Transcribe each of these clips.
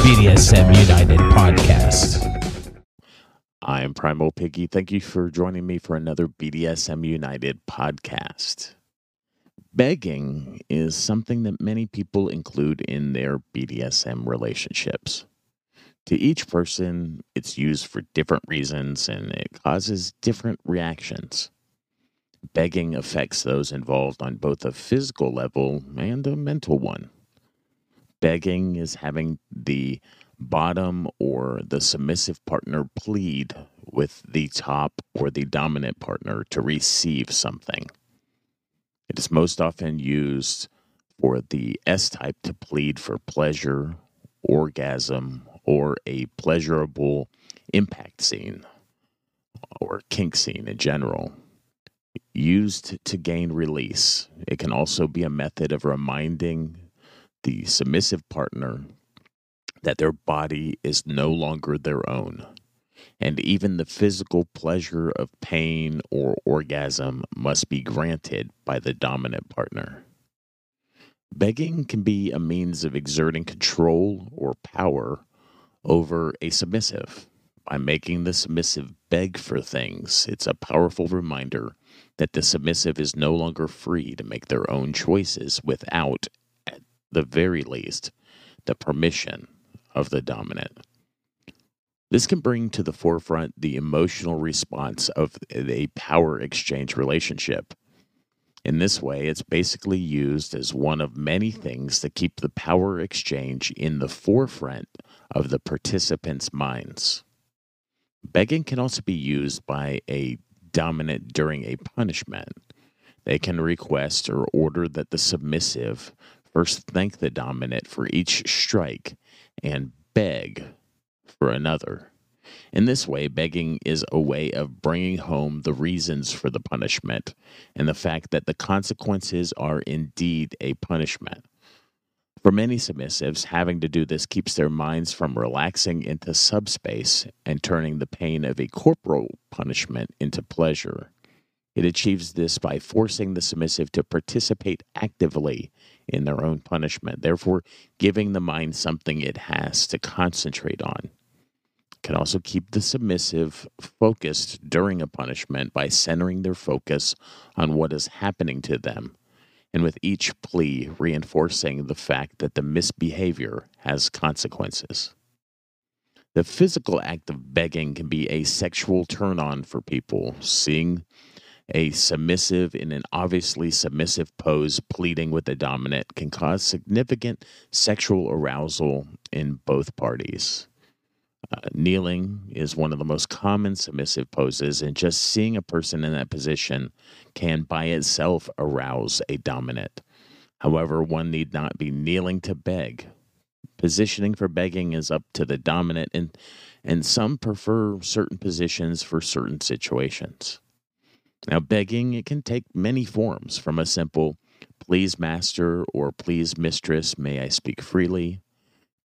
BDSM United podcast. I am Primal Piggy. Thank you for joining me for another BDSM United podcast. Begging is something that many people include in their BDSM relationships. To each person, it's used for different reasons and it causes different reactions. Begging affects those involved on both a physical level and a mental one. Begging is having the bottom or the submissive partner plead with the top or the dominant partner to receive something. It is most often used for the S type to plead for pleasure, orgasm, or a pleasurable impact scene or kink scene in general. Used to gain release, it can also be a method of reminding the submissive partner that their body is no longer their own. And even the physical pleasure of pain or orgasm must be granted by the dominant partner. Begging can be a means of exerting control or power over a submissive. By making the submissive beg for things, it's a powerful reminder that the submissive is no longer free to make their own choices without, the very least, the permission of the dominant. This can bring to the forefront the emotional response of a power exchange relationship. In this way, it's basically used as one of many things to keep the power exchange in the forefront of the participants' minds. Begging can also be used by a dominant during a punishment. They can request or order that the submissive first thank the dominant for each strike and beg for another. In this way, begging is a way of bringing home the reasons for the punishment and the fact that the consequences are indeed a punishment. For many submissives, having to do this keeps their minds from relaxing into subspace and turning the pain of a corporal punishment into pleasure. It achieves this by forcing the submissive to participate actively in their own punishment, therefore, giving the mind something it has to concentrate on. It can also keep the submissive focused during a punishment by centering their focus on what is happening to them and with each plea reinforcing the fact that the misbehavior has consequences. The physical act of begging can be a sexual turn on for people, seeing a submissive in an obviously submissive pose pleading with the dominant can cause significant sexual arousal in both parties. Uh, kneeling is one of the most common submissive poses, and just seeing a person in that position can by itself arouse a dominant. However, one need not be kneeling to beg. Positioning for begging is up to the dominant, and, and some prefer certain positions for certain situations. Now, begging it can take many forms, from a simple "please, master" or "please, mistress, may I speak freely,"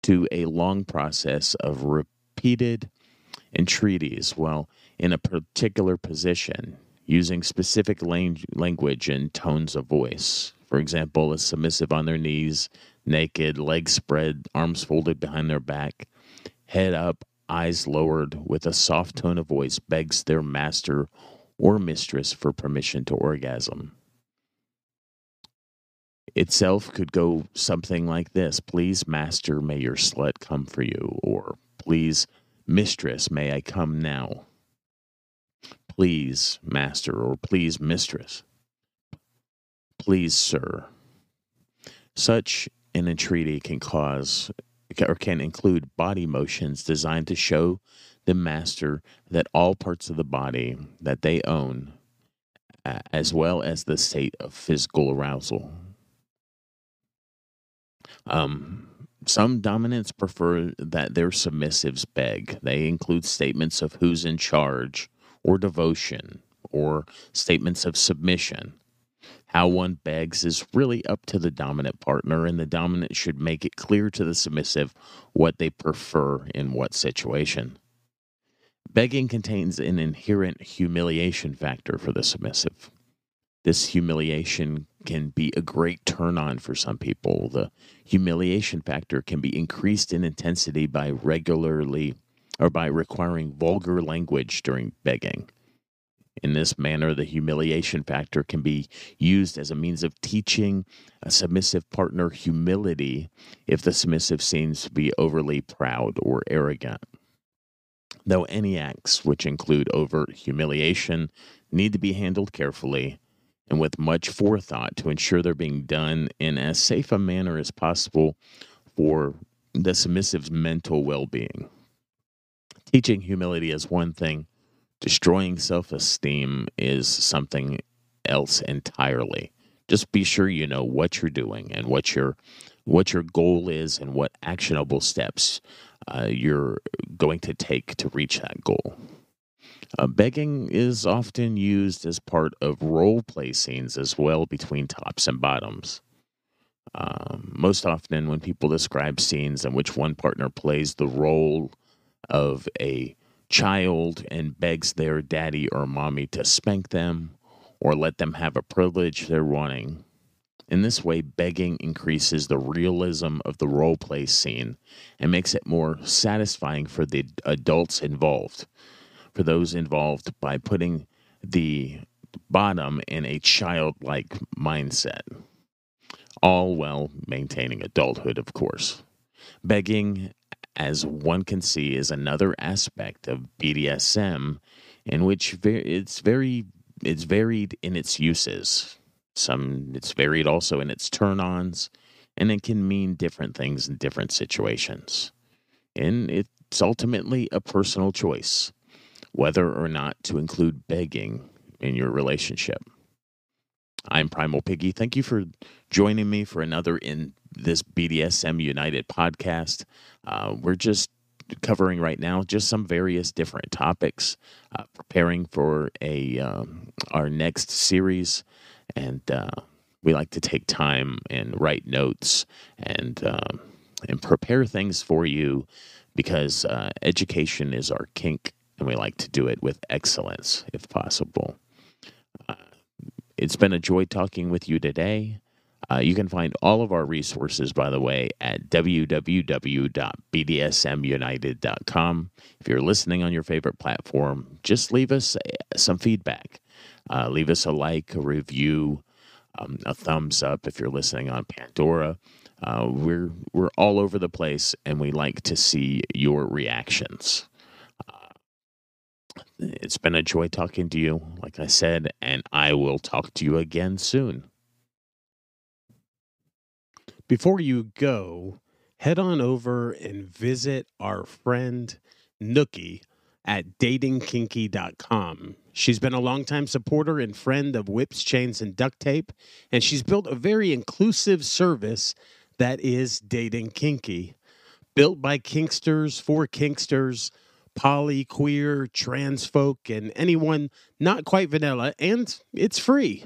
to a long process of repeated entreaties while in a particular position, using specific language and tones of voice. For example, a submissive on their knees, naked, legs spread, arms folded behind their back, head up, eyes lowered, with a soft tone of voice, begs their master or mistress for permission to orgasm. Itself could go something like this Please, master, may your slut come for you, or Please, mistress, may I come now? Please, master, or please, mistress. Please, sir. Such an entreaty can cause or can include body motions designed to show the master that all parts of the body that they own, as well as the state of physical arousal. Um, some dominants prefer that their submissives beg. They include statements of who's in charge, or devotion, or statements of submission. How one begs is really up to the dominant partner, and the dominant should make it clear to the submissive what they prefer in what situation. Begging contains an inherent humiliation factor for the submissive. This humiliation can be a great turn on for some people. The humiliation factor can be increased in intensity by regularly or by requiring vulgar language during begging. In this manner, the humiliation factor can be used as a means of teaching a submissive partner humility if the submissive seems to be overly proud or arrogant. Though any acts which include overt humiliation need to be handled carefully and with much forethought to ensure they're being done in as safe a manner as possible for the submissive's mental well being. Teaching humility is one thing, destroying self esteem is something else entirely. Just be sure you know what you're doing and what your what your goal is and what actionable steps uh, you're going to take to reach that goal. Uh, begging is often used as part of role play scenes as well between tops and bottoms. Um, most often, when people describe scenes in which one partner plays the role of a child and begs their daddy or mommy to spank them or let them have a privilege they're wanting, in this way, begging increases the realism of the role play scene and makes it more satisfying for the adults involved. For those involved, by putting the bottom in a childlike mindset, all while maintaining adulthood, of course. Begging, as one can see, is another aspect of BDSM in which it's very it's varied in its uses. Some it's varied also in its turn-ons, and it can mean different things in different situations. And it's ultimately a personal choice whether or not to include begging in your relationship. I'm Primal Piggy. Thank you for joining me for another in this BDSM United podcast. Uh, we're just covering right now just some various different topics, uh, preparing for a um, our next series and uh, we like to take time and write notes and um, and prepare things for you because uh, education is our kink, and we like to do it with excellence if possible. Uh, it's been a joy talking with you today. Uh, you can find all of our resources, by the way, at www.bdsmunited.com. If you're listening on your favorite platform, just leave us uh, some feedback. Uh, leave us a like, a review, um, a thumbs up if you're listening on Pandora. Uh, we're we're all over the place, and we like to see your reactions. Uh, it's been a joy talking to you, like I said, and I will talk to you again soon. Before you go, head on over and visit our friend Nookie at datingkinky.com. She's been a longtime supporter and friend of whips, chains, and duct tape, and she's built a very inclusive service that is Dating Kinky. Built by Kinksters for Kinksters, poly, queer, trans folk, and anyone not quite vanilla, and it's free.